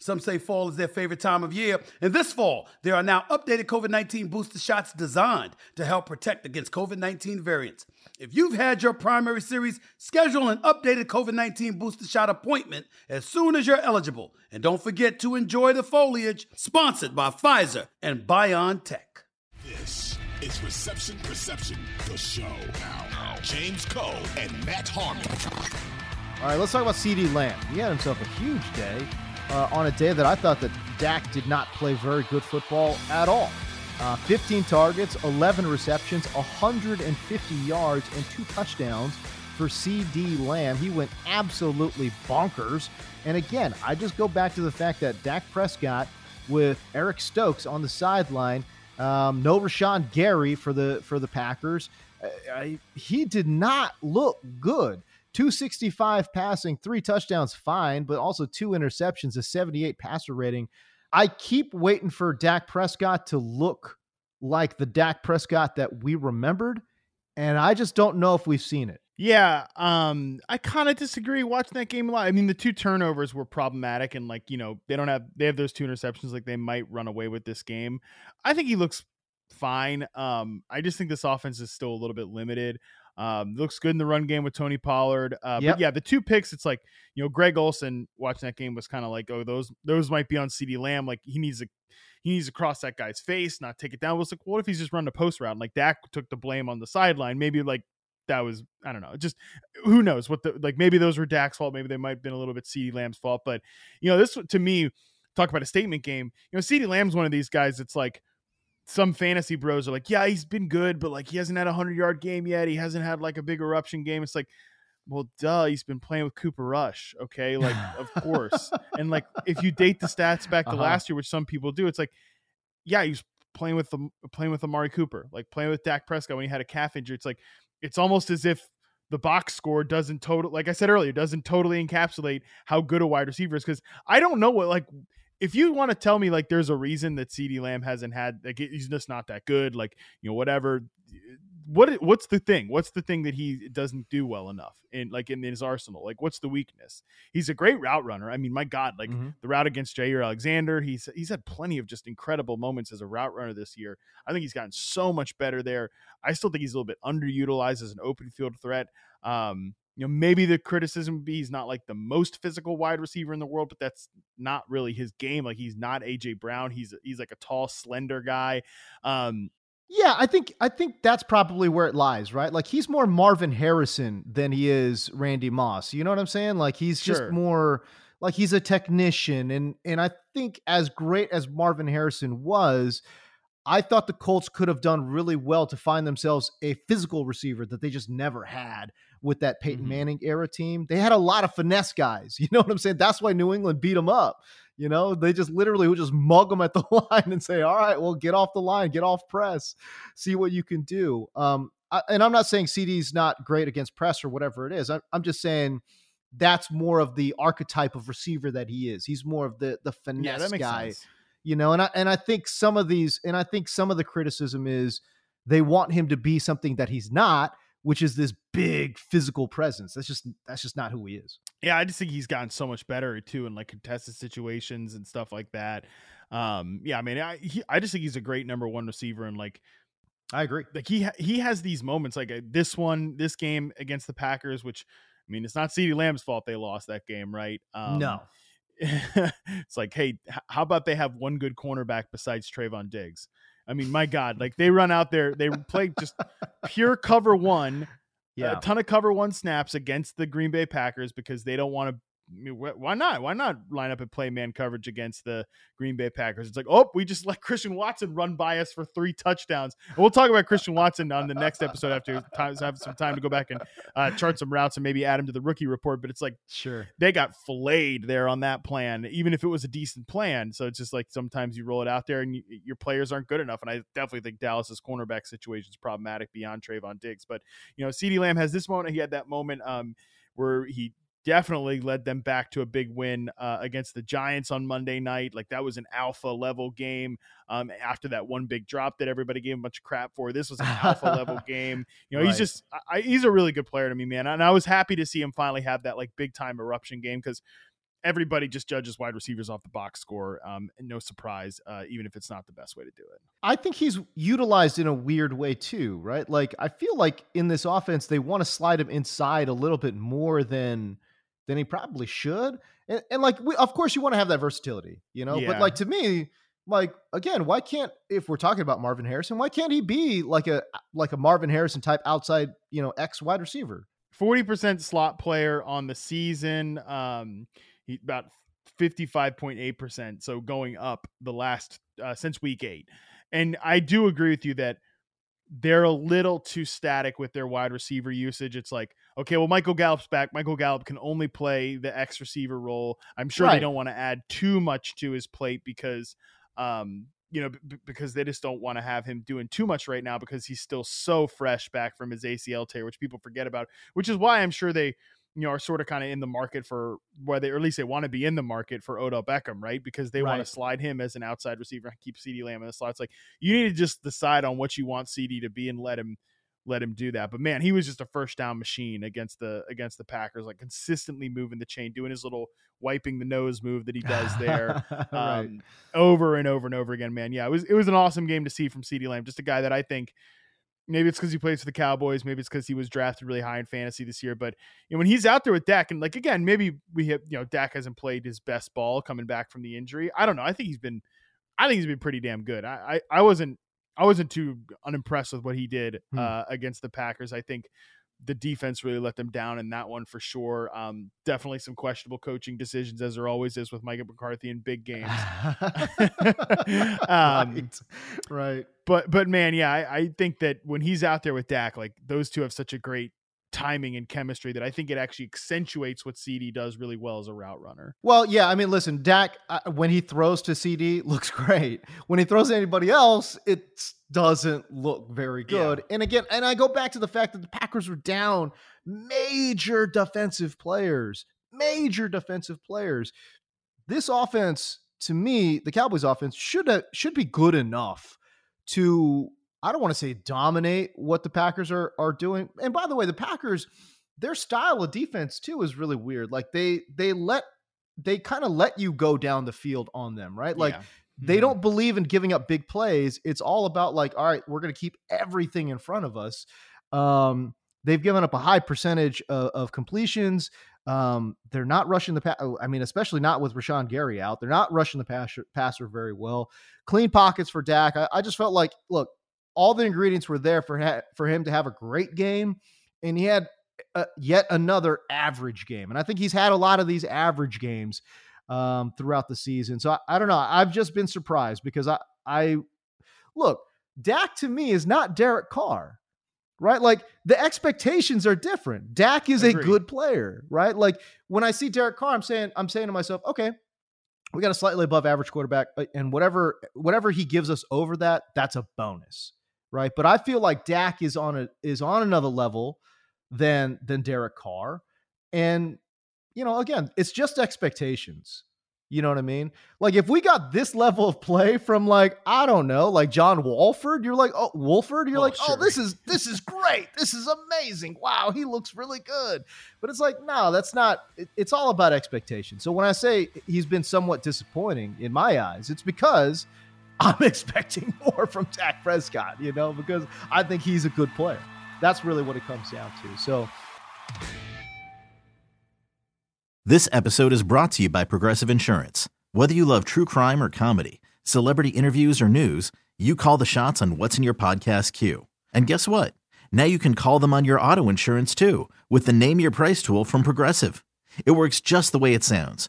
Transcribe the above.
Some say fall is their favorite time of year. And this fall, there are now updated COVID 19 booster shots designed to help protect against COVID 19 variants. If you've had your primary series, schedule an updated COVID 19 booster shot appointment as soon as you're eligible. And don't forget to enjoy the foliage, sponsored by Pfizer and BioNTech. This is Reception Perception, the show. Now, James Koh and Matt Harmon. All right, let's talk about CeeDee Lamb. He had himself a huge day uh, on a day that I thought that Dak did not play very good football at all. Uh, 15 targets, 11 receptions, 150 yards, and two touchdowns for CeeDee Lamb. He went absolutely bonkers. And again, I just go back to the fact that Dak Prescott with Eric Stokes on the sideline, um, no Rashan Gary for the for the Packers. Uh, I, he did not look good. 265 passing, three touchdowns, fine, but also two interceptions, a 78 passer rating. I keep waiting for Dak Prescott to look like the Dak Prescott that we remembered, and I just don't know if we've seen it. Yeah, um, I kind of disagree watching that game a lot. I mean, the two turnovers were problematic, and like you know, they don't have they have those two interceptions. Like they might run away with this game. I think he looks fine. Um, I just think this offense is still a little bit limited. Um, looks good in the run game with Tony Pollard. Uh, Yep. But yeah, the two picks, it's like you know, Greg Olsen watching that game was kind of like, oh, those those might be on CeeDee Lamb. Like he needs to he needs to cross that guy's face, not take it down. It was like, what if he's just running a post route? And like Dak took the blame on the sideline. Maybe like that was I don't know. Just who knows what the like maybe those were Dak's fault. Maybe they might have been a little bit CeeDee Lamb's fault. But you know, this to me, talk about a statement game. You know, CeeDee Lamb's one of these guys. It's like some fantasy bros are like, yeah, he's been good, but like he hasn't had a hundred yard game yet. He hasn't had like a big eruption game. It's like, well, duh, he's been playing with Cooper Rush. Okay, like of course. and like if you date the stats back to Uh-huh. last year, which some people do, it's like, yeah, he's playing with the playing with Amari Cooper, like playing with Dak Prescott when he had a calf injury. It's like it's almost as if the box score doesn't total like I said earlier, doesn't totally encapsulate how good a wide receiver is. Because I don't know what like if you want to tell me like there's a reason that CeeDee Lamb hasn't had like he's just not that good, like you know whatever. What what's the thing? What's the thing that he doesn't do well enough in like in his arsenal? Like what's the weakness? He's a great route runner. I mean, my God, like Mhm. the route against Jaire Alexander, he's he's had plenty of just incredible moments as a route runner this year. I think he's gotten so much better there. I still think he's a little bit underutilized as an open field threat. Um, you know, maybe the criticism would be he's not like the most physical wide receiver in the world, but that's not really his game. Like he's not AJ Brown. He's he's like a tall, slender guy. Um, Yeah, I think I think that's probably where it lies, right? Like he's more Marvin Harrison than he is Randy Moss. You know what I'm saying? Like he's Sure. just more like he's a technician and and I think as great as Marvin Harrison was, I thought the Colts could have done really well to find themselves a physical receiver that they just never had with that Peyton Mhm. Manning era team. They had a lot of finesse guys. You know what I'm saying? That's why New England beat them up. You know, they just literally would just mug them at the line and say, "All right, well, get off the line, get off press, see what you can do." Um, I, and I'm not saying CeeDee's not great against press or whatever it is. I, I'm just saying that's more of the archetype of receiver that he is. He's more of the the finesse yeah, guy sense. You know and i and i think some of these and i think some of the criticism is they want him to be something that he's not which is this big physical presence that's just that's just not who he is Yeah, I just think he's gotten so much better too in like contested situations and stuff like that. Um, yeah, I mean, I he, I just think he's a great number one receiver and like i agree like he ha- he has these moments like uh, this one, this game against the Packers, which I mean, it's not CeeDee Lamb's fault they lost that game, right? Um, no it's like, hey, how about they have one good cornerback besides Trevon Diggs? I mean, my God, like they run out there, they play just pure cover one, yeah a ton of cover one snaps against the Green Bay Packers because they don't want to why not? Why not line up and play man coverage against the Green Bay Packers? It's like, oh, we just let Christian Watson run by us for three touchdowns. And we'll talk about Christian Watson on the next episode after time, have some time to go back and uh, chart some routes and maybe add him to the rookie report. But it's like, sure, they got filleted there on that plan, even if it was a decent plan. So it's just like sometimes you roll it out there and you, your players aren't good enough. And I definitely think Dallas's cornerback situation is problematic beyond Trevon Diggs. But you know, CeeDee Lamb has this moment. He had that moment um, where he definitely led them back to a big win uh, against the Giants on Monday night. Like that was an alpha level game. Um, after that one big drop that everybody gave a bunch of crap for, this was an alpha level game. You know, right. he's just I, he's a really good player to me, man. And I was happy to see him finally have that like big time eruption game because everybody just judges wide receivers off the box score. Um, and no surprise, uh, even if it's not the best way to do it. I think he's utilized in a weird way too, right? Like I feel like in this offense they want to slide him inside a little bit more than than he probably should. And, and like, we, of course, you want to have that versatility, you know. Yeah. But like to me, like again, why can't if we're talking about Marvin Harrison, why can't he be like a like a Marvin Harrison type outside, you know, X wide receiver? Forty percent slot player on the season. Um, he about fifty five point eight percent. So going up the last uh, since week eight. And I do agree with you that they're a little too static with their wide receiver usage. It's like, okay, well, Michael Gallup's back. Michael Gallup can only play the X receiver role. I'm sure right. they don't want to add too much to his plate because, um, you know, b- because they just don't want to have him doing too much right now because he's still so fresh back from his ACL tear, which people forget about. Which is why I'm sure they you know, are sort of kind of in the market for whether, or at least they want to be in the market for Odell Beckham, right? Because they right. want to slide him as an outside receiver, and keep CeeDee Lamb in the slot. It's like you need to just decide on what you want CeeDee to be and let him let him do that. But man, he was just a first down machine against the against the Packers, like consistently moving the chain, doing his little wiping the nose move that he does there, right. um, over and over and over again. Man, yeah, it was it was an awesome game to see from CeeDee Lamb, just a guy that I think Maybe it's because he plays for the Cowboys. Maybe it's because he was drafted really high in fantasy this year. But you know, when he's out there with Dak, and like again, maybe we have you know Dak hasn't played his best ball coming back from the injury. I don't know. I think he's been, I think he's been pretty damn good. I I, I wasn't I wasn't too unimpressed with what he did hmm. uh, against the Packers. I think the defense really let them down in that one for sure. Um, definitely some questionable coaching decisions, as there always is with Mike McCarthy in big games. um, right. right. But but man, yeah, I, I think that when he's out there with Dak, like those two have such a great timing and chemistry that I think it actually accentuates what CeeDee does really well as a route runner. Well, yeah, I mean, listen, Dak uh, when he throws to CeeDee looks great. When he throws to anybody else, it doesn't look very good. Yeah. And again, and I go back to the fact that the Packers were down major defensive players, major defensive players. This offense, to me, the Cowboys offense should have, should be good enough to I don't want to say dominate what the Packers are are doing. And by the way, the Packers, their style of defense too is really weird. Like they they let they kind of let you go down the field on them, right? Like yeah. they mm-hmm. don't believe in giving up big plays. It's all about like, all right, we're going to keep everything in front of us. Um, they've given up a high percentage of, of completions. Um, they're not rushing the pass. I mean, especially not with Rashan Gary out. They're not rushing the passer, passer very well. Clean pockets for Dak. I, I just felt like, look, all the ingredients were there for ha- for him to have a great game, and he had uh, yet another average game. And I think he's had a lot of these average games um, throughout the season. So I, I, don't know. I've just been surprised because I I look Dak to me is not Derek Carr. Right, like the expectations are different. Dak is a good player, right? Like when I see Derek Carr, I'm saying, I'm saying to myself, okay, we got a slightly above average quarterback, uh, and whatever whatever he gives us over that, that's a bonus right? But I feel like Dak is on a is on another level than than Derek Carr, and you know, again, it's just expectations. You know what I mean? Like if we got this level of play from like I don't know, like John Wolford, you're like, oh Wolford, you're oh, like, sure. oh, this is this is great, this is amazing, wow, he looks really good. But it's like, no, that's not. It, it's all about expectation. So when I say he's been somewhat disappointing in my eyes, it's because I'm expecting more from Dak Prescott, you know, because I think he's a good player. That's really what it comes down to. So. This episode is brought to you by Progressive Insurance. Whether you love true crime or comedy, celebrity interviews or news, you call the shots on what's in your podcast queue. And guess what? Now you can call them on your auto insurance too with the Name Your Price tool from Progressive. It works just the way it sounds.